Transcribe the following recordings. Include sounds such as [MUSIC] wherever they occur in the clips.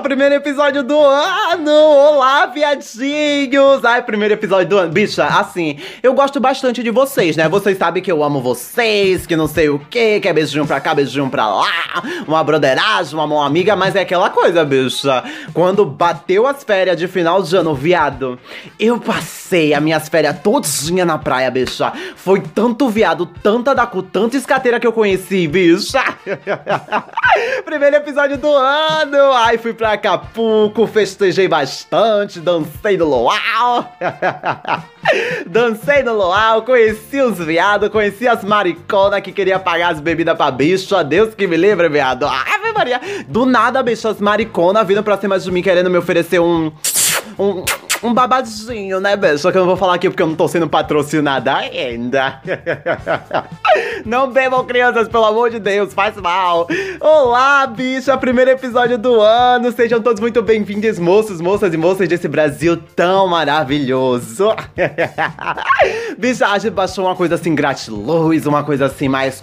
primeiro episódio do ano! Olá, viadinhos! Ai, primeiro episódio do ano. Bicha, assim, eu gosto bastante de vocês, né? Vocês sabem que eu amo vocês, que não sei o que, que é beijinho pra cá, beijinho pra lá, uma broderagem, uma mão amiga, mas é aquela coisa, bicha. Quando bateu as férias de final de ano, viado, eu passei as minhas férias todinha na praia, bicha. Foi tanto viado, tanta da cu, tanta escateira que eu conheci, bicha. [LAUGHS] primeiro episódio do ano! Ai, fui pra Acapulco, festejei bastante, dancei no luau. [LAUGHS] dancei no luau, conheci os viados, conheci as mariconas que queria pagar as bebidas pra bicho. A Deus que me livre, viado. Ave Maria. Do nada, bicho, as mariconas vindo pra cima de mim querendo me oferecer um. Um, um babadinho, né, bicho? Só que eu não vou falar aqui porque eu não tô sendo patrocinada ainda. [LAUGHS] não bebam, crianças, pelo amor de Deus, faz mal. Olá, bicho, primeiro episódio do ano. Sejam todos muito bem-vindos, moços, moças e moças desse Brasil tão maravilhoso. [LAUGHS] bicho, a gente baixou uma coisa assim, gratiluz, uma coisa assim mais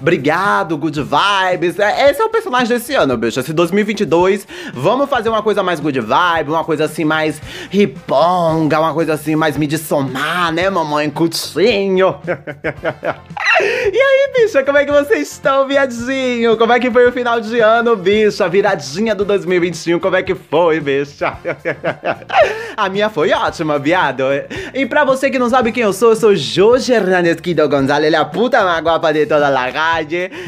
Obrigado, good vibes. É, esse é o personagem desse ano, bicho. Esse 2022, vamos fazer uma coisa mais good vibe, uma coisa assim mais riponga, uma coisa assim mais me dissomar, né, mamãe? Cutinho. [LAUGHS] E aí, bicha, como é que vocês estão, viadinho? Como é que foi o final de ano, bicha? Viradinha do 2021, como é que foi, bicha? [LAUGHS] A minha foi ótima, viado. E pra você que não sabe quem eu sou, eu sou Jorge Hernandes Kido Gonzalez, é a puta mais guapa de toda a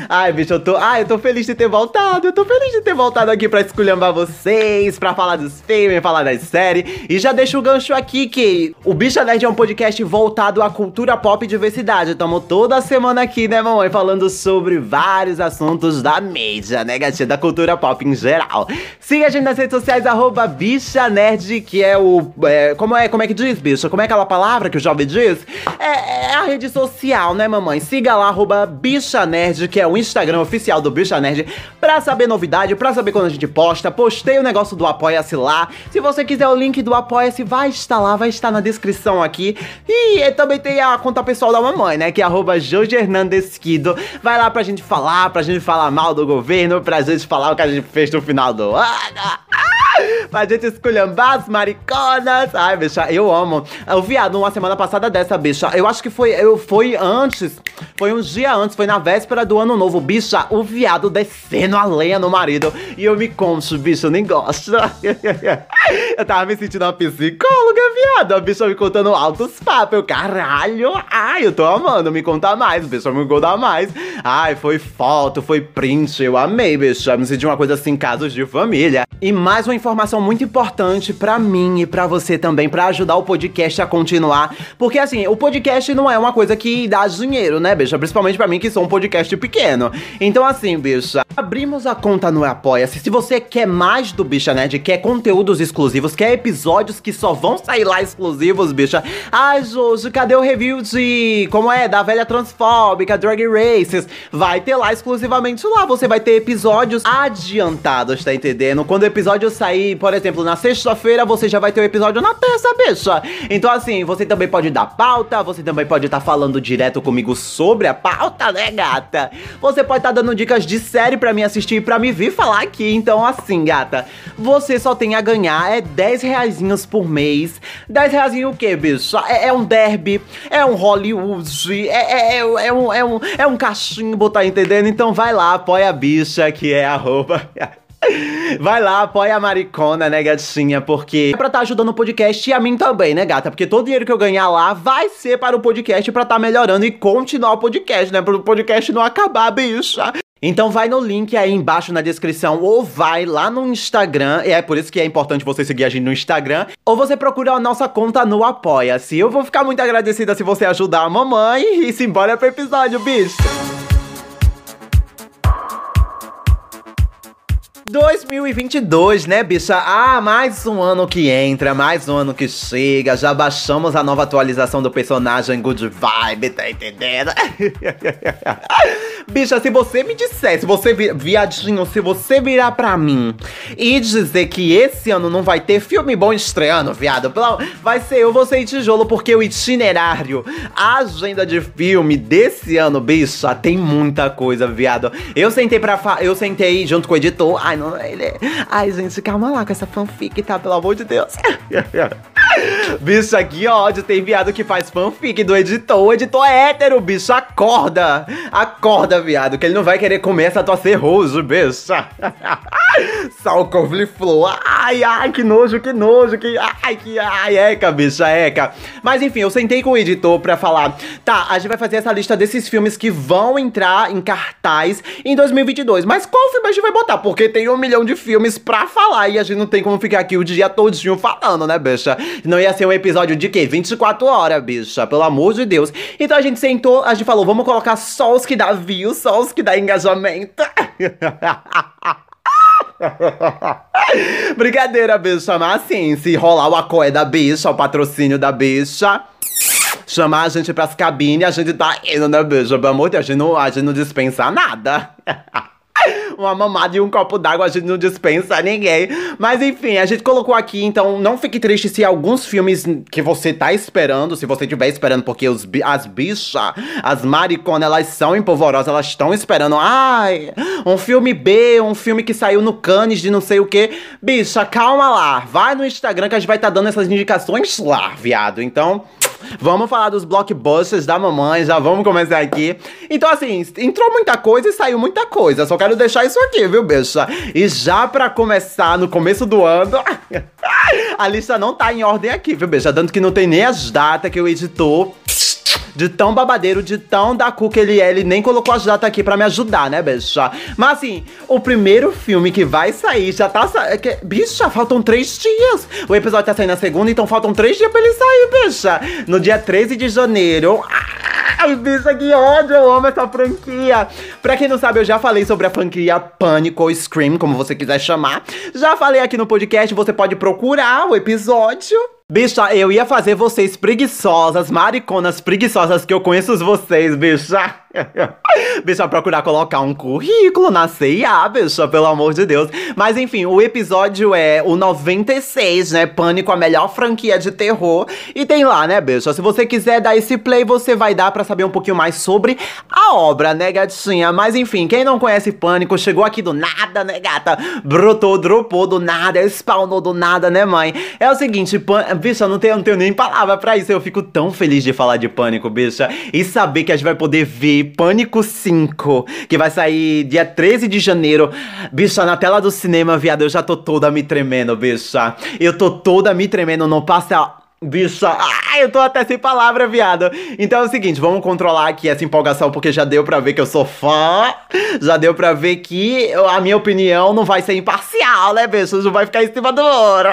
Ai, bicho, eu tô. Ai, eu tô feliz de ter voltado. Eu tô feliz de ter voltado aqui pra esculhambar vocês, pra falar dos filmes, falar das séries. E já deixo o gancho aqui que o Bicha Nerd é um podcast voltado à cultura pop e diversidade. Tamo toda semana aqui, né, mamãe? Falando sobre vários assuntos da mídia, né, gatinha? Da cultura pop em geral. Siga a gente nas redes sociais, arroba Bicha Nerd, que é o. É, como, é, como é que diz, bicha? Como é aquela palavra que o jovem diz? É, é, a rede social, né, mamãe? Siga lá, arroba Bicha Nerd, que é o Instagram oficial do Bicha Nerd, pra saber novidade, pra saber quando a gente posta. Postei o negócio do Apoia-se lá. Se você quiser o link do Apoia-se, vai estar lá, vai estar na descrição aqui. E também tem a conta pessoal da mamãe, né? Que é arroba Quido. Vai lá pra gente falar, pra gente falar mal do governo, pra gente falar o que a gente fez no final do ano. Pra gente esculhambar as mariconas. Ai, bicha, eu amo. O viado, uma semana passada dessa, bicha, eu acho que foi, eu, foi antes, foi um dia antes, foi na véspera do ano novo, bicha, o viado descendo a lenha no marido. E eu me conto, bicho, eu nem gosto. [LAUGHS] eu tava me sentindo uma psicóloga, viado. A bicha me contando altos papos. Eu, caralho, ai, eu tô amando me contar mais, bicho, me contar mais. Ai, foi foto, foi print, eu amei, bicho. Eu me senti uma coisa assim, casos de família. E mais uma informação muito importante para mim e para você também, para ajudar o podcast a continuar. Porque assim, o podcast não é uma coisa que dá dinheiro, né, bicha? Principalmente para mim que sou um podcast pequeno. Então assim, bicha, abrimos a conta no Apoia-se. Se você quer mais do Bicha Nerd, quer conteúdos exclusivos, quer episódios que só vão sair lá exclusivos, bicha. Ai, Jojo, cadê o review de como é da velha transfóbica, Drag Races? Vai ter lá exclusivamente lá. Você vai ter episódios adiantados, tá entendendo? Quando episódio sair, por exemplo, na sexta-feira, você já vai ter o um episódio na terça, bicha. Então, assim, você também pode dar pauta, você também pode estar tá falando direto comigo sobre a pauta, né, gata? Você pode estar tá dando dicas de série para mim assistir e pra me vir falar aqui. Então, assim, gata, você só tem a ganhar é 10 reaisinhos por mês. 10 reais o quê, bicho? É, é, um derby, é um Hollywood, é, é, é, é, um, é, um, é um cachimbo, tá entendendo? Então vai lá, apoia a bicha, que é arroba... Vai lá, apoia a maricona, né, gatinha? Porque é pra estar tá ajudando o podcast e a mim também, né, gata? Porque todo dinheiro que eu ganhar lá vai ser para o podcast pra estar tá melhorando e continuar o podcast, né? Para o podcast não acabar, bicha. Então vai no link aí embaixo na descrição ou vai lá no Instagram, e é por isso que é importante você seguir a gente no Instagram, ou você procura a nossa conta no Apoia-se. Eu vou ficar muito agradecida se você ajudar a mamãe e simbora pro episódio, bicho! 2022, né, bicha? Ah, mais um ano que entra, mais um ano que chega. Já baixamos a nova atualização do personagem Good Vibe, tá entendendo? [LAUGHS] Bicha, se você me dissesse, você vi, viadinho, se você virar pra mim e dizer que esse ano não vai ter filme bom estreando, viado, vai ser eu, você e tijolo, porque o itinerário, a agenda de filme desse ano, bicha, tem muita coisa, viado. Eu sentei pra eu sentei junto com o editor. Ai, não, ele. É, ai, gente, calma lá com essa fanfic, tá? Pelo amor de Deus. [LAUGHS] Bicho, aqui ódio, tem viado que faz fanfic do editor. O editor é hétero, bicho, acorda. Acorda, viado, que ele não vai querer comer essa tua cerrojo, bicho. [LAUGHS] Sal couve-flor. Ai, ai, que nojo, que nojo, que. Ai, que. Ai, eca, bicha, eca. Mas enfim, eu sentei com o editor pra falar. Tá, a gente vai fazer essa lista desses filmes que vão entrar em cartaz em 2022. Mas qual filme a gente vai botar? Porque tem um milhão de filmes pra falar e a gente não tem como ficar aqui o dia todinho falando, né, bicha? Não ia ser um episódio de quê? 24 horas, bicha, pelo amor de Deus. Então a gente sentou, a gente falou, vamos colocar só os que dá views, só os que dá engajamento. [LAUGHS] [LAUGHS] Brincadeira, bicha, mas assim, se rolar o acoé da bicha, o patrocínio da bicha, chamar a gente pras cabines, a gente tá indo, né, bicha? Pelo amor de Deus, a gente não, a gente não dispensa nada. [LAUGHS] uma mamada e um copo d'água a gente não dispensa ninguém. Mas enfim, a gente colocou aqui, então não fique triste se alguns filmes que você tá esperando, se você estiver esperando, porque os, as bichas, as mariconas, elas são empolvorosas, elas estão esperando. Ai, um filme B, um filme que saiu no Cannes de não sei o que. Bicha, calma lá. Vai no Instagram que a gente vai estar tá dando essas indicações lá, viado. Então. Vamos falar dos blockbusters da mamãe, já vamos começar aqui. Então, assim, entrou muita coisa e saiu muita coisa. Só quero deixar isso aqui, viu, bicha? E já pra começar, no começo do ano, [LAUGHS] a lista não tá em ordem aqui, viu, bicha? Tanto que não tem nem as datas que o editor de tão babadeiro, de tão da cu que ele é, ele nem colocou as datas aqui pra me ajudar, né, bicha? Mas assim, o primeiro filme que vai sair já tá. Sa... É bicha, faltam três dias. O episódio tá saindo na segunda, então faltam três dias pra ele sair, bicha. No dia 13 de janeiro. Ai, bicha, que ódio, eu amo essa franquia. Pra quem não sabe, eu já falei sobre a franquia Pânico ou Scream, como você quiser chamar. Já falei aqui no podcast, você pode procurar o episódio. Bicha, eu ia fazer vocês preguiçosas, mariconas preguiçosas que eu conheço vocês, bicha. [LAUGHS] bicha, procurar colocar um currículo na CIA, bicha, pelo amor de Deus. Mas enfim, o episódio é o 96, né? Pânico, a melhor franquia de terror. E tem lá, né, bicha? Se você quiser dar esse play, você vai dar para saber um pouquinho mais sobre a obra, né, gatinha? Mas enfim, quem não conhece Pânico, chegou aqui do nada, né, gata? Brotou, dropou do nada, spawnou do nada, né, mãe? É o seguinte, Pânico bicha, não tenho, não tenho nem palavra pra isso. Eu fico tão feliz de falar de Pânico, bicha. E saber que a gente vai poder ver Pânico 5, que vai sair dia 13 de janeiro. Bicha, na tela do cinema, viado, eu já tô toda me tremendo, bicha. Eu tô toda me tremendo, não passa Bicha, ai, eu tô até sem palavra, viado. Então é o seguinte, vamos controlar aqui essa empolgação, porque já deu pra ver que eu sou fã. Já deu pra ver que a minha opinião não vai ser imparcial, né, bicho? Não vai ficar em cima do ouro.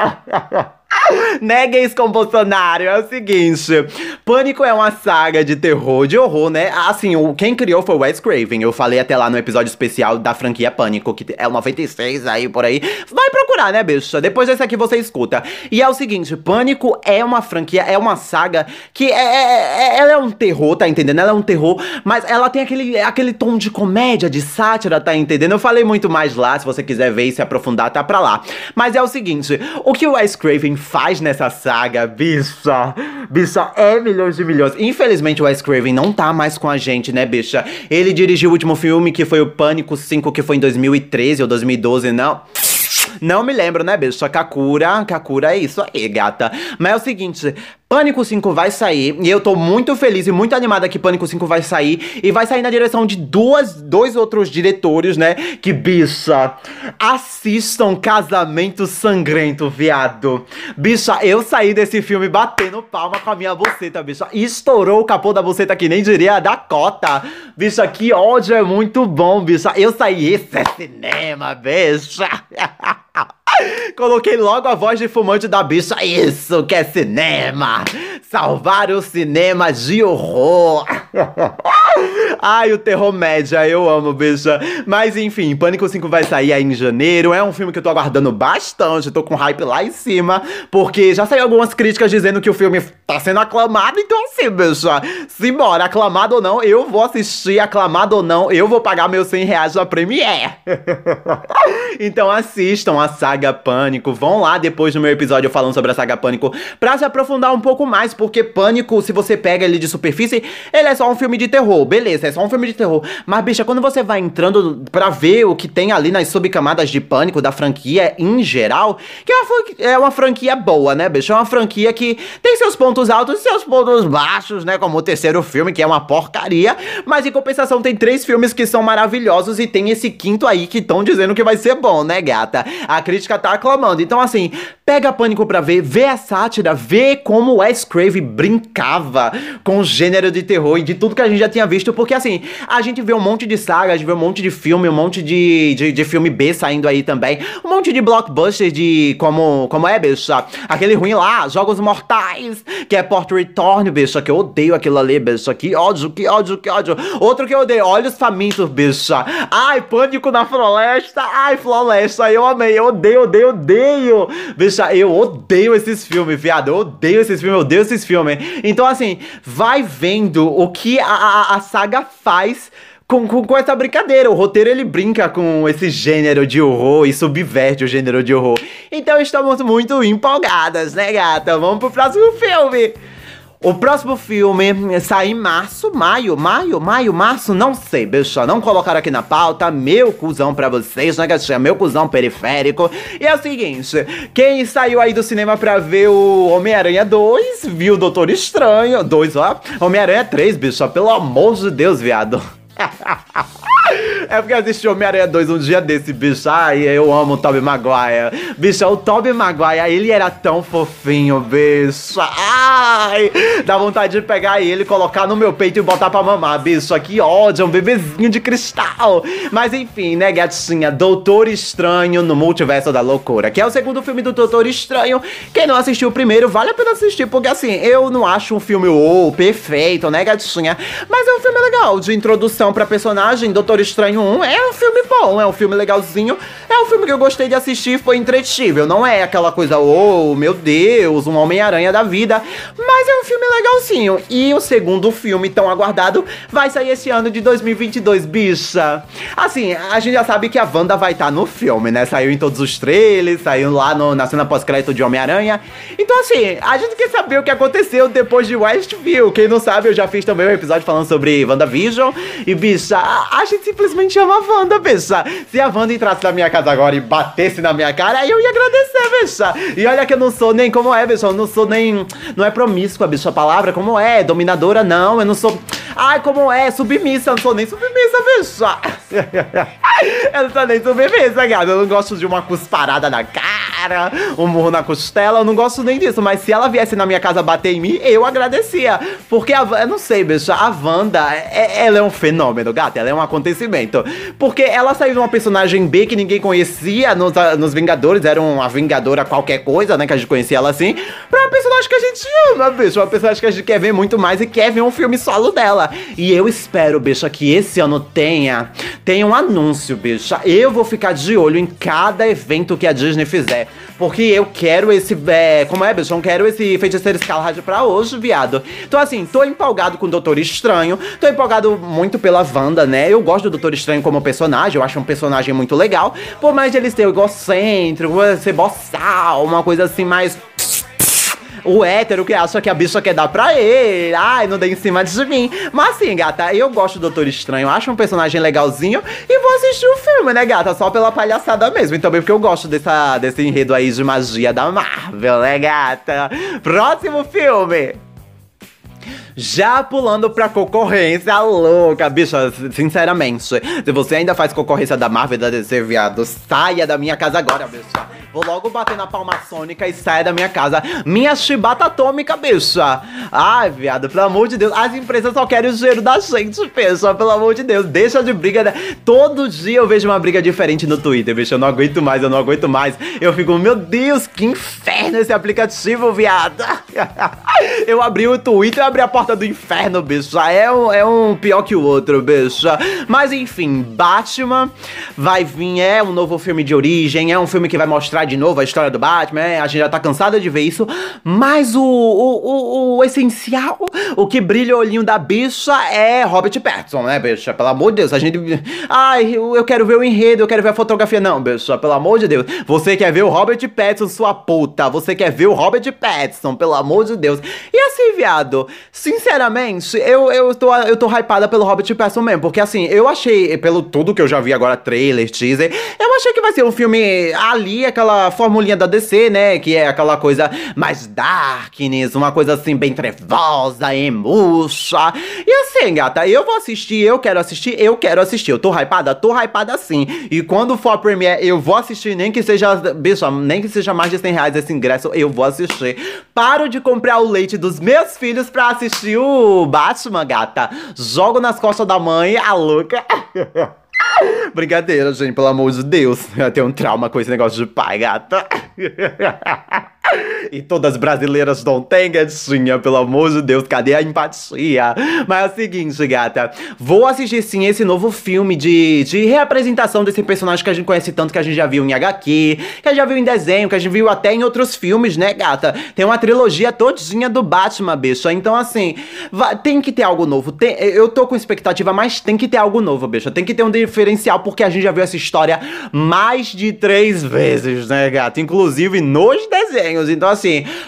[LAUGHS] [LAUGHS] Neguem com Bolsonaro. É o seguinte: Pânico é uma saga de terror, de horror, né? Assim, o, quem criou foi o Wes Craven. Eu falei até lá no episódio especial da franquia Pânico, que é o 96 aí por aí. Vai procurar, né, bicha? Depois desse aqui você escuta. E é o seguinte: Pânico é uma franquia, é uma saga que é, é, é, ela é um terror, tá entendendo? Ela é um terror, mas ela tem aquele, aquele tom de comédia, de sátira, tá entendendo? Eu falei muito mais lá, se você quiser ver e se aprofundar, tá pra lá. Mas é o seguinte: o que o Wes Craven faz nessa saga, bicha, bicha, é milhões de milhões. Infelizmente o Wes Craven não tá mais com a gente, né, bicha? Ele dirigiu o último filme, que foi o Pânico 5, que foi em 2013 ou 2012, não... Não me lembro, né, bicha? Kakura, Kakura é isso aí, gata. Mas é o seguinte, Pânico 5 vai sair e eu tô muito feliz e muito animada que Pânico 5 vai sair e vai sair na direção de duas, dois outros diretores, né? Que bicha, assistam Casamento Sangrento, viado. Bicha, eu saí desse filme batendo palma com a minha buceta, bicha. Estourou o capô da buceta que nem diria a Dakota. Bicha, que ódio é muito bom, bicha. Eu saí, esse é cinema, bicha. [LAUGHS] Coloquei logo a voz de fumante da bicha. Isso que é cinema! Salvar o cinema de horror! [LAUGHS] Ai, o terror média, eu amo, bicha. Mas enfim, Pânico 5 vai sair aí em janeiro. É um filme que eu tô aguardando bastante. Tô com hype lá em cima. Porque já saiu algumas críticas dizendo que o filme tá sendo aclamado, então assim, bicho, simbora, aclamado ou não, eu vou assistir, aclamado ou não, eu vou pagar meus 100 reais na Premiere. [LAUGHS] então assistam a saga Pânico, vão lá depois do meu episódio falando sobre a saga Pânico pra se aprofundar um pouco mais, porque Pânico, se você pega ele de superfície, ele é só um filme de terror, beleza, é só um filme de terror. Mas, bicha, quando você vai entrando pra ver o que tem ali nas subcamadas de Pânico da franquia em geral, que é uma, é franquia boa, né, bicha? É uma franquia que tem seus pontos pontos altos e seus pontos baixos, né? Como o terceiro filme, que é uma porcaria. Mas em compensação, tem três filmes que são maravilhosos e tem esse quinto aí que estão dizendo que vai ser bom, né, gata? A crítica tá aclamando. Então, assim, pega pânico pra ver, vê a sátira, vê como Wes Craven brincava com o gênero de terror e de tudo que a gente já tinha visto. Porque, assim, a gente vê um monte de saga, a gente vê um monte de filme, um monte de, de, de filme B saindo aí também. Um monte de blockbusters de como, como é, bicha? Aquele ruim lá, Jogos Mortais, que é Port Return, bicho, que eu odeio aquilo ali, bicho, que ódio, que ódio, que ódio. Outro que eu odeio, Olhos Famintos, bicho. Ai, Pânico na Floresta, ai, Floresta, eu amei, eu odeio, odeio, odeio. Eu odeio esses filmes, viado, eu odeio esses filmes, eu odeio esses filmes. Então, assim, vai vendo o que a, a, a saga faz com, com, com, essa brincadeira. O roteiro ele brinca com esse gênero de horror e subverte o gênero de horror. Então estamos muito empolgadas, né, gata? Vamos pro próximo filme. O próximo filme sai em março, maio, maio, maio, março, não sei, bicho, não colocaram aqui na pauta, meu cuzão pra vocês, né, gatinha, meu cuzão periférico. E é o seguinte, quem saiu aí do cinema pra ver o Homem-Aranha 2, viu o Doutor Estranho, 2, ó, Homem-Aranha 3, bicho, pelo amor de Deus, viado. [LAUGHS] É porque assisti Homem-Aranha 2 um dia desse, bicho. Ai, eu amo o Tobey Maguire. Bicho, o Tobey Maguire, ele era tão fofinho, bicho. Ai, dá vontade de pegar ele, colocar no meu peito e botar pra mamar, bicho. Que ódio, um bebezinho de cristal. Mas enfim, né, gatinha? Doutor Estranho no Multiverso da Loucura, que é o segundo filme do Doutor Estranho. Quem não assistiu o primeiro, vale a pena assistir, porque assim, eu não acho um filme oh, perfeito, né, gatinha? Mas é um filme legal, de introdução pra personagem. Doutor Estranho 1 é um filme bom, é um filme legalzinho. É um filme que eu gostei de assistir, foi entretível. Não é aquela coisa, oh, meu Deus, um Homem-Aranha da vida. Mas é um filme legalzinho. E o segundo filme tão aguardado vai sair esse ano de 2022, bicha. Assim, a gente já sabe que a Wanda vai estar tá no filme, né? Saiu em todos os trailers, saiu lá no, na cena pós-crédito de Homem-Aranha. Então, assim, a gente quer saber o que aconteceu depois de Westview. Quem não sabe, eu já fiz também um episódio falando sobre WandaVision. E, bicha, a, a gente simplesmente ama a Wanda, bicha. Se a Wanda entrasse na minha casa agora e batesse na minha cara, aí eu ia agradecer, bicha. E olha que eu não sou nem como é, bicha. Eu não sou nem. Não é promíscua, bicha. A palavra como é. Dominadora, não. Eu não sou. Ai, como é? Submissa. Eu não sou nem submissa, bicha. [LAUGHS] eu não sou nem submissa, gata. Eu não gosto de uma cusparada na cara, um murro na costela. Eu não gosto nem disso. Mas se ela viesse na minha casa bater em mim, eu agradecia. Porque a. Eu não sei, bicha. A Wanda, é, ela é um fenômeno, gata. Ela é um acontecimento. Porque ela saiu de uma personagem B que ninguém conhecia nos, nos Vingadores, era uma Vingadora qualquer coisa, né? Que a gente conhecia ela assim, pra uma personagem que a gente ama, bicho. Uma personagem que a gente quer ver muito mais e quer ver um filme solo dela. E eu espero, bicho, que esse ano tenha, tenha um anúncio, bicho. Eu vou ficar de olho em cada evento que a Disney fizer. Porque eu quero esse. É, como é, bicho? Eu quero esse feiticeiro Escalade pra hoje, viado. Então, assim, tô empolgado com o Doutor Estranho. Tô empolgado muito pela Wanda, né? Eu gosto do Doutor Estranho como personagem, eu acho um personagem muito legal. Por mais de ele ser egocêntrico, ser boçal, uma coisa assim mais o hétero que acha que a bicha quer dar pra ele. Ai, não dê em cima de mim. Mas assim, gata, eu gosto do Doutor Estranho. Acho um personagem legalzinho. E vou assistir o filme, né, gata? Só pela palhaçada mesmo. E também porque eu gosto dessa, desse enredo aí de magia da Marvel, né, gata? Próximo filme. Já pulando pra concorrência louca, bicha, sinceramente. Se você ainda faz concorrência da Marvel da DC, viado, saia da minha casa agora, bicha. Vou logo bater na palma sônica e saia da minha casa. Minha chibata atômica, bicha. Ai, viado, pelo amor de Deus. As empresas só querem o dinheiro da gente, bicha. Pelo amor de Deus, deixa de briga. Né? Todo dia eu vejo uma briga diferente no Twitter, bicha. Eu não aguento mais, eu não aguento mais. Eu fico, meu Deus, que inferno esse aplicativo, viado. [LAUGHS] Eu abri o Twitter, abri a porta do inferno, bicho. É um, é um pior que o outro, bicho. Mas enfim, Batman vai vir, é um novo filme de origem, é um filme que vai mostrar de novo a história do Batman, é, a gente já tá cansada de ver isso. Mas o, o, o, o essencial, o que brilha o olhinho da bicha é Robert Pattinson, né, bicha? Pelo amor de Deus, a gente. Ai, eu, quero ver o enredo, eu quero ver a fotografia. Não, bicha, pelo amor de Deus. Você quer ver o Robert Pattinson, sua puta. Você quer ver o Robert Pattinson, pelo amor de Deus. E assim, viado, sinceramente, eu, eu, tô, eu tô hypada pelo Robert Pattinson mesmo. Porque assim, eu achei, pelo tudo que eu já vi agora, trailer, teaser, eu achei que vai ser um filme ali, aquela formulinha da DC, né? Que é aquela coisa mais darkness, uma coisa assim, bem trevosa, emuxa. E assim, gata, eu vou assistir, eu quero assistir, eu quero assistir. Eu tô hypada? Tô hypada sim. E quando for a premiere, eu vou assistir, nem que seja, bicho, nem que seja mais de 100 reais esse ingresso, eu vou assistir. Paro de comprar o leite dos meus filhos pra assistir o Batman, gata. Jogo nas costas da mãe, a louca. [LAUGHS] Brincadeira, gente, pelo amor de Deus. Eu tenho um trauma com esse negócio de pai, gata. [LAUGHS] E todas brasileiras não têm, gatinha, pelo amor de Deus, cadê a empatia? Mas é o seguinte, gata, vou assistir sim esse novo filme de, de reapresentação desse personagem que a gente conhece tanto, que a gente já viu em HQ, que a gente já viu em desenho, que a gente viu até em outros filmes, né, gata? Tem uma trilogia todinha do Batman, bicho. Então, assim, tem que ter algo novo. Tem, eu tô com expectativa, mas tem que ter algo novo, bicho. Tem que ter um diferencial, porque a gente já viu essa história mais de três vezes, né, gata? Inclusive nos desenhos. Então, assim,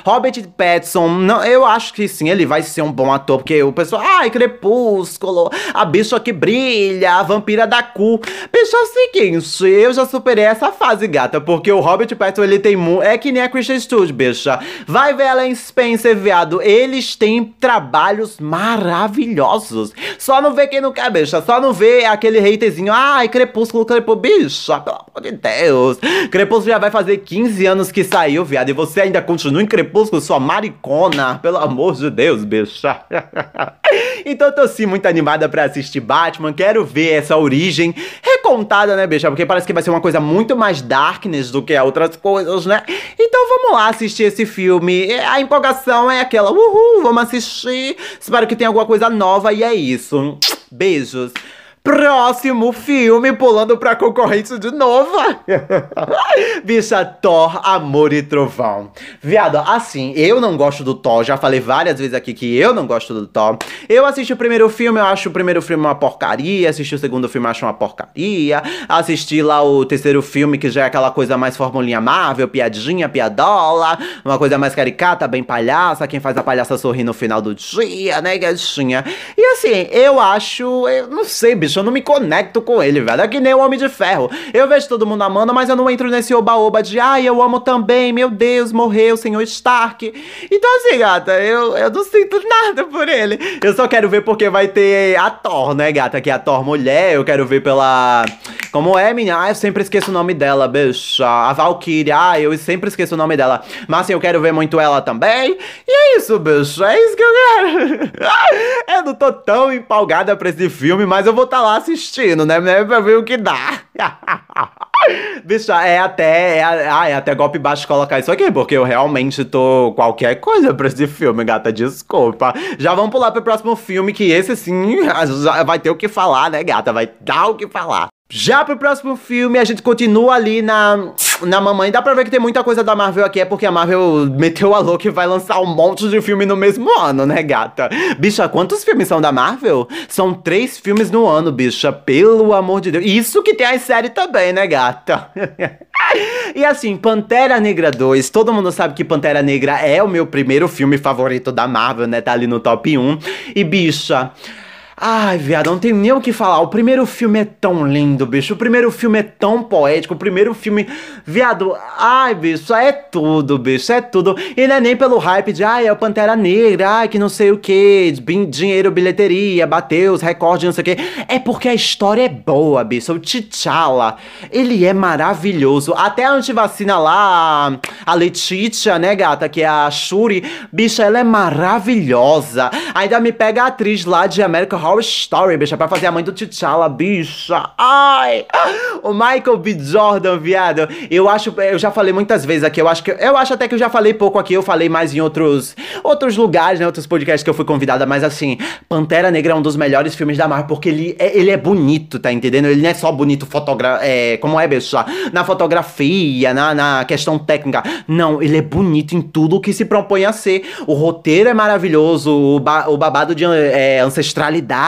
Robert Pattinson, não, eu acho que sim, ele vai ser um bom ator, porque o pessoal, ai, Crepúsculo, a bicha que brilha, a vampira da cu. Bicho, é o seguinte, eu já superei essa fase, gata, porque o Robert Pattinson, ele tem muito. É que nem a Christian Stewart, bicha. Vai ver ela em Spencer, viado. Eles têm trabalhos maravilhosos. Só não vê quem não quer, bicha. Só não vê aquele haterzinho, ai, Crepúsculo, Crepúsculo. Bicha, pelo amor de Deus. Crepúsculo já vai fazer 15 anos que saiu, viado, e você ainda continua em Crepúsculo, sua maricona. Pelo amor de Deus, bicha. [LAUGHS] então tô sim muito animada pra assistir Batman. Quero ver essa origem recontada, né, bicha? Porque parece que vai ser uma coisa muito mais darkness do que outras coisas, né? Então vamos lá assistir esse filme. A empolgação é aquela, uhul, vamos assistir. Espero que tenha alguma coisa nova e é isso. Beijos. Próximo filme, pulando pra concorrência de novo. [LAUGHS] Bicha, Thor, Amor e Trovão. Viado, assim, eu não gosto do Thor. Já falei várias vezes aqui que eu não gosto do Thor. Eu assisti o primeiro filme, eu acho o primeiro filme uma porcaria. Assisti o segundo filme, acho uma porcaria. Assisti lá o terceiro filme, que já é aquela coisa mais formulinha Marvel, piadinha, piadola. Uma coisa mais caricata, bem palhaça. Quem faz a palhaça sorrir no final do dia, né, gatinha? E assim, eu acho. Eu não sei, bicho eu não me conecto com ele, velho. É que nem o Homem de Ferro. Eu vejo todo mundo amando, mas eu não entro nesse oba-oba de ai, eu amo também, meu Deus, morreu o senhor Stark. Então, assim, gata, eu, eu não sinto nada por ele. Eu só quero ver porque vai ter a Thor, né, gata? Que é a Thor mulher. Eu quero ver pela. Como é, minha? Ah, eu sempre esqueço o nome dela, bicha. A Valkyria, ah, eu sempre esqueço o nome dela. Mas assim, eu quero ver muito ela também. E é isso, bicho. É isso que eu quero. [LAUGHS] eu não tô tão empolgada pra esse filme, mas eu vou estar tá lá assistindo, né? Pra ver o que dá. [LAUGHS] Bicho, é até, é, ah, é até golpe baixo colocar isso aqui, porque eu realmente tô qualquer coisa pra esse filme, gata, desculpa. Já vamos pular pro próximo filme, que esse sim [LAUGHS] vai ter o que falar, né, gata? Vai dar o que falar. Já pro próximo filme, a gente continua ali na, na mamãe. Dá pra ver que tem muita coisa da Marvel aqui, é porque a Marvel meteu a louca e vai lançar um monte de filme no mesmo ano, né, gata? Bicha, quantos filmes são da Marvel? São três filmes no ano, bicha, pelo amor de Deus. Isso que tem as séries também, né, gata? [LAUGHS] e assim, Pantera Negra 2, todo mundo sabe que Pantera Negra é o meu primeiro filme favorito da Marvel, né? Tá ali no top 1. E bicha. Ai, viado, não tem nem o que falar. O primeiro filme é tão lindo, bicho. O primeiro filme é tão poético. O primeiro filme. Viado, ai, bicho, é tudo, bicho, é tudo. E não é nem pelo hype de, ai, é o Pantera Negra, ai, que não sei o que, dinheiro, bilheteria, bateu os recordes, não sei o que. É porque a história é boa, bicho. O T'Challa, ele é maravilhoso. Até a antivacina lá, a Letitia, né, gata, que é a Shuri, bicho, ela é maravilhosa. Ainda me pega a atriz lá de American Horror Horror Story, bicha, pra fazer a mãe do T'Challa, bicha. Ai! O Michael B. Jordan, viado. Eu acho, eu já falei muitas vezes aqui, eu acho que eu acho até que eu já falei pouco aqui, eu falei mais em outros outros lugares, né, outros podcasts que eu fui convidada, mas assim, Pantera Negra é um dos melhores filmes da Marvel porque ele é, ele é bonito, tá entendendo? Ele não é só bonito fotogra é, como é, bicha, na fotografia, na, na questão técnica. Não, ele é bonito em tudo o que se propõe a ser. O roteiro é maravilhoso, o, ba o babado de é, ancestralidade,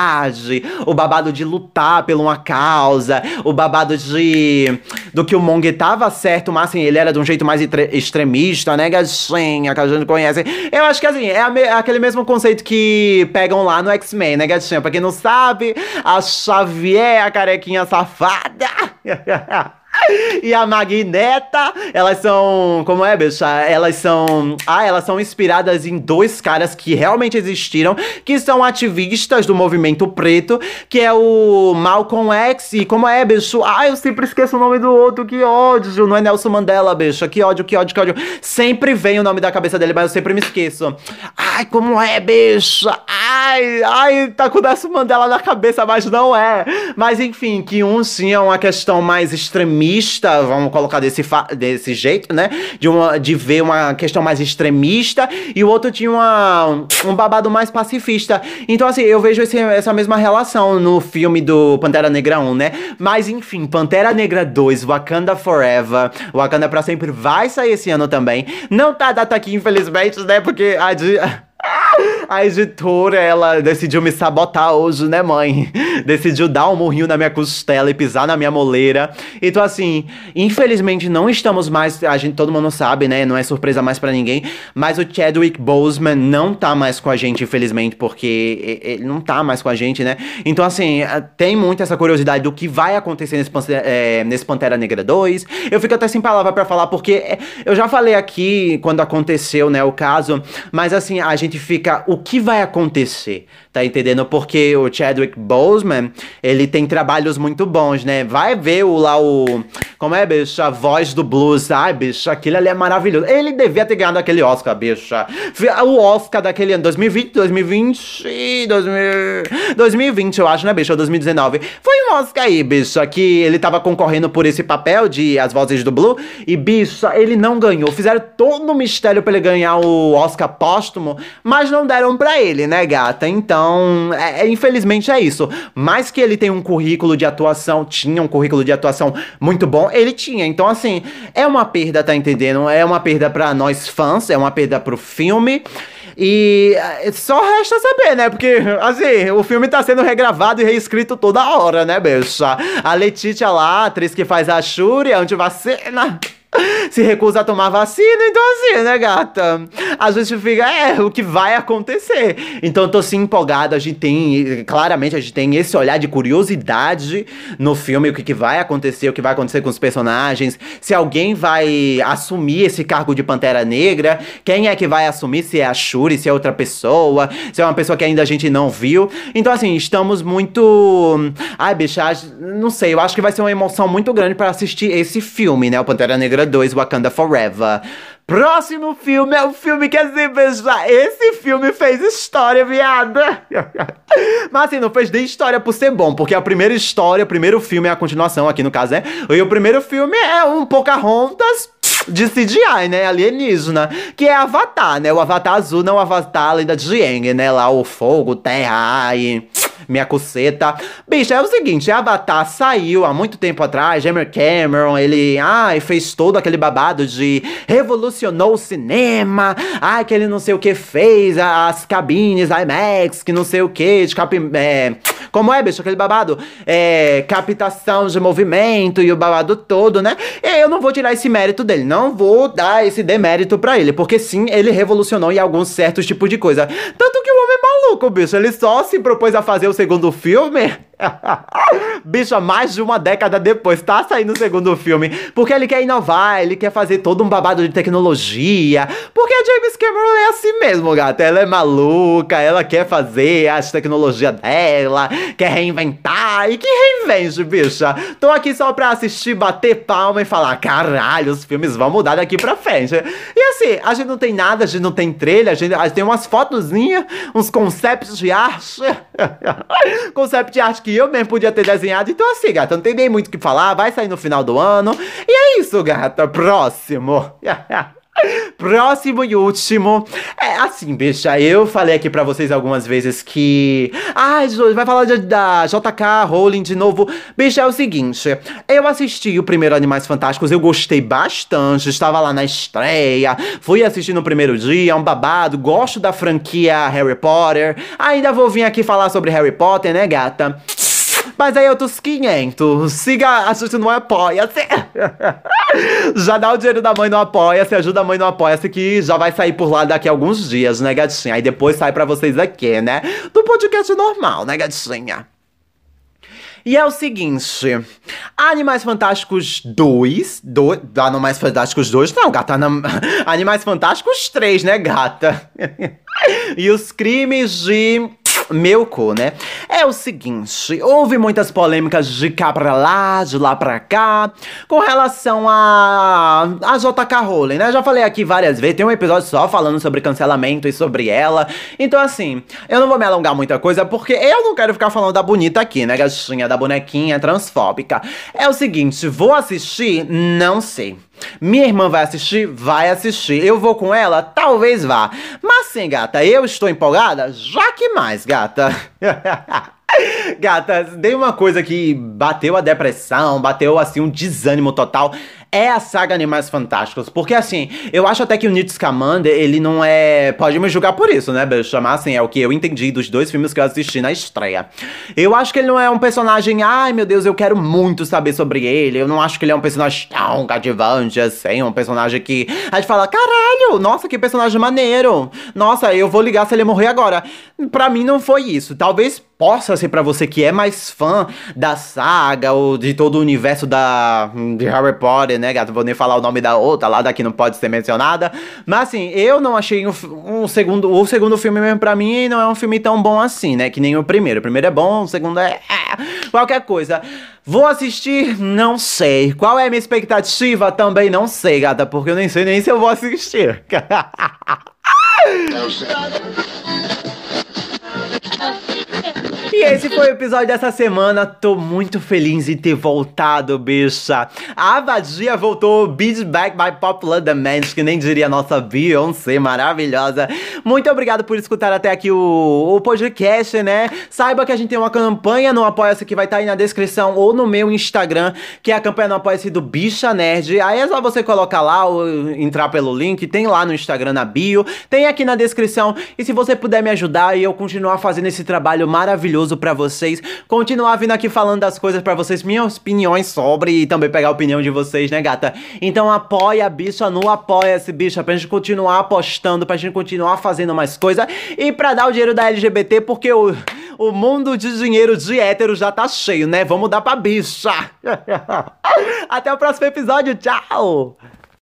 o babado de lutar por uma causa, o babado de. do que o Mong tava certo, mas assim, ele era de um jeito mais extremista, né, gatinha, que a gente conhece. Eu acho que assim, é, me aquele mesmo conceito que pegam lá no X-Men, né, gatinha? Pra quem não sabe, a Xavier, a carequinha safada. [LAUGHS] [LAUGHS] e a Magneta, elas são. Como é, bicha? Elas são. Ah, elas são inspiradas em dois caras que realmente existiram, que são ativistas do movimento preto, que é o Malcolm X e como é, bicho? Ah, eu sempre esqueço o nome do outro, que ódio. Não é Nelson Mandela, bicho. Que ódio, que ódio, que ódio. Sempre vem o nome da cabeça dele, mas eu sempre me esqueço. Ai, como é, bicho? Ai, ai, tá com o Nelson Mandela na cabeça, mas não é. Mas enfim, que um sim é uma questão mais extremista extremista, vamos colocar desse, desse jeito, né? De, uma, de ver uma questão mais extremista, e o outro tinha uma, um babado mais pacifista. Então, assim, eu vejo esse, essa mesma relação no filme do Pantera Negra 1, né? Mas, enfim, Pantera Negra 2, Wakanda Forever, Wakanda pra sempre vai sair esse ano também. Não tá data aqui, infelizmente, né? Porque a. [LAUGHS] A editora, ela decidiu me sabotar hoje, né, mãe? Decidiu dar um murrinho na minha costela e pisar na minha moleira. Então, assim, infelizmente não estamos mais. A gente, todo mundo sabe, né? Não é surpresa mais para ninguém. Mas o Chadwick Boseman não tá mais com a gente, infelizmente, porque ele não tá mais com a gente, né? Então, assim, tem muito essa curiosidade do que vai acontecer nesse, é, nesse Pantera Negra 2. Eu fico até sem palavra para falar, porque eh, eu já falei aqui quando aconteceu, né, o caso. Mas, assim, a gente fica. O que vai acontecer? Tá entendendo? Porque o Chadwick Boseman, ele tem trabalhos muito bons, né? Vai ver o lá o. Como é, bicho? A voz do blues. Ai, bicho, aquilo ali é maravilhoso. Ele devia ter ganhado aquele Oscar, bicho. O Oscar daquele ano, 2020, 2020. 2000, 2020, eu acho, né, bicho? Ou 2019. Foi um Oscar aí, bicho. Que ele tava concorrendo por esse papel de As Vozes do Blue. E, bicho, ele não ganhou. Fizeram todo um mistério pra ele ganhar o Oscar póstumo, mas não deram pra ele, né, gata? Então. Então, é, é, infelizmente é isso. Mais que ele tem um currículo de atuação, tinha um currículo de atuação muito bom, ele tinha. Então, assim, é uma perda, tá entendendo? É uma perda para nós fãs, é uma perda pro filme. E é, só resta saber, né? Porque, assim, o filme tá sendo regravado e reescrito toda hora, né, bicha? A Letitia lá, a atriz que faz a Shuri, a antivacina se recusa a tomar vacina, então assim, né, gata? A gente fica, é, o que vai acontecer. Então eu tô sim empolgado, a gente tem, claramente a gente tem esse olhar de curiosidade no filme, o que, que vai acontecer, o que vai acontecer com os personagens, se alguém vai assumir esse cargo de Pantera Negra, quem é que vai assumir, se é a Shuri, se é outra pessoa, se é uma pessoa que ainda a gente não viu. Então assim, estamos muito... Ai, bicha, não sei, eu acho que vai ser uma emoção muito grande para assistir esse filme, né, o Pantera Negra 2, Wakanda Forever. Próximo filme é o filme que assim, beijar. Esse filme fez história, viada. [LAUGHS] Mas assim, não fez nem história por ser bom, porque a primeira história, o primeiro filme é a continuação aqui no caso, né? E o primeiro filme é um Pocahontas de CGI, né? Alienígena. Que é Avatar, né? O Avatar azul, não o Avatar lenda de Yang, né? Lá o fogo, terra e minha coceta. Bicho, é o seguinte, Avatar saiu há muito tempo atrás, James Cameron, ele, ai, fez todo aquele babado de revolucionou o cinema, ai, que ele não sei o que fez, as cabines IMAX, que não sei o que, de cap... É, como é, bicho, aquele babado? É, captação de movimento e o babado todo, né? Eu não vou tirar esse mérito dele, não vou dar esse demérito pra ele, porque sim, ele revolucionou em alguns certos tipos de coisa. Tanto que o homem é maluco, bicho, ele só se propôs a fazer o segundo filme [LAUGHS] Bicho, mais de uma década depois, tá saindo o segundo filme. Porque ele quer inovar, ele quer fazer todo um babado de tecnologia. Porque a James Cameron é assim mesmo, gata. Ela é maluca, ela quer fazer as tecnologias dela, quer reinventar. E que reinvente, bicha. Tô aqui só pra assistir, bater palma e falar: caralho, os filmes vão mudar daqui pra frente. E assim, a gente não tem nada, a gente não tem trailer, a gente, a gente tem umas fotozinhas, uns concepts de arte. [LAUGHS] concept de arte que eu mesmo podia ter desenhado. Então, assim, gata, não tem nem muito o que falar. Vai sair no final do ano. E é isso, gata. Próximo. [LAUGHS] Próximo e último. É assim, bicha, eu falei aqui pra vocês algumas vezes que. Ai, ah, vai falar de, da JK Rowling de novo. Bicha, é o seguinte. Eu assisti o primeiro Animais Fantásticos, eu gostei bastante. Estava lá na estreia. Fui assistir no primeiro dia, é um babado. Gosto da franquia Harry Potter. Ainda vou vir aqui falar sobre Harry Potter, né, gata? Mas aí outros 500. Siga assistindo no Apoia-se. [LAUGHS] já dá o dinheiro da mãe no Apoia-se, ajuda a mãe no Apoia-se que já vai sair por lá daqui a alguns dias, né, gatinha? Aí depois sai pra vocês aqui, né? Do podcast normal, né, gatinha? E é o seguinte: Animais Fantásticos 2. Do, [LAUGHS] Animais Fantásticos 2? Não, gata. Animais Fantásticos 3, né, gata? [LAUGHS] e os crimes de meu cu, né? É o seguinte, houve muitas polêmicas de cá pra lá, de lá pra cá, com relação a, a JK Rowling, né? Já falei aqui várias vezes, tem um episódio só falando sobre cancelamento e sobre ela. Então, assim, eu não vou me alongar muita coisa, porque eu não quero ficar falando da bonita aqui, né, gatinha? Da bonequinha transfóbica. É o seguinte, vou assistir? Não sei. Minha irmã vai assistir? Vai assistir. Eu vou com ela? Talvez vá. Mas sim, gata, eu estou empolgada? Já que mais, gata. [LAUGHS] Gata, dei uma coisa que bateu a depressão, bateu assim um desânimo total é a saga Animais Fantásticos. Porque assim, eu acho até que o Newt Scamander, ele não é. Pode me julgar por isso, né, Beijo? Chamar assim, é o que eu entendi dos dois filmes que eu assisti na estreia. Eu acho que ele não é um personagem. Ai, meu Deus, eu quero muito saber sobre ele. Eu não acho que ele é um personagem tão cativante assim. Um personagem que. A gente fala, caralho, nossa, que personagem maneiro. Nossa, eu vou ligar se ele morrer agora. Pra mim não foi isso. Talvez possa ser para você que é mais fã da saga ou de todo o universo da de Harry Potter, né, gato? Vou nem falar o nome da outra lá, daqui não pode ser mencionada. Mas assim, eu não achei um, um segundo, o segundo filme mesmo para mim não é um filme tão bom assim, né? Que nem o primeiro. O primeiro é bom, o segundo é, é qualquer coisa. Vou assistir? Não sei. Qual é a minha expectativa? Também não sei, gata, porque eu nem sei nem se eu vou assistir. [LAUGHS] Esse foi o episódio dessa semana. Tô muito feliz em ter voltado, bicha. A Abadia voltou, Beat Back by Popular Demand, que nem diria nossa Beyoncé maravilhosa. Muito obrigado por escutar até aqui o, o podcast, né? Saiba que a gente tem uma campanha no Apoia-se que vai estar tá aí na descrição ou no meu Instagram, que é a campanha no Apoia-se do Bicha Nerd. Aí é só você colocar lá ou entrar pelo link, tem lá no Instagram na bio, tem aqui na descrição. E se você puder me ajudar e eu continuar fazendo esse trabalho maravilhoso maravilhoso para vocês. Continuar vindo aqui falando das coisas para vocês, minhas opiniões sobre e também pegar a opinião de vocês, né, gata? Então apoia a bicha no Apoia-se, bicha, pra gente continuar apostando, pra gente continuar fazendo mais coisa e pra dar o dinheiro da LGBT, porque o, o mundo de dinheiro de hétero já tá cheio, né? Vamos dar pra bicha. [LAUGHS] Até o próximo episódio, tchau!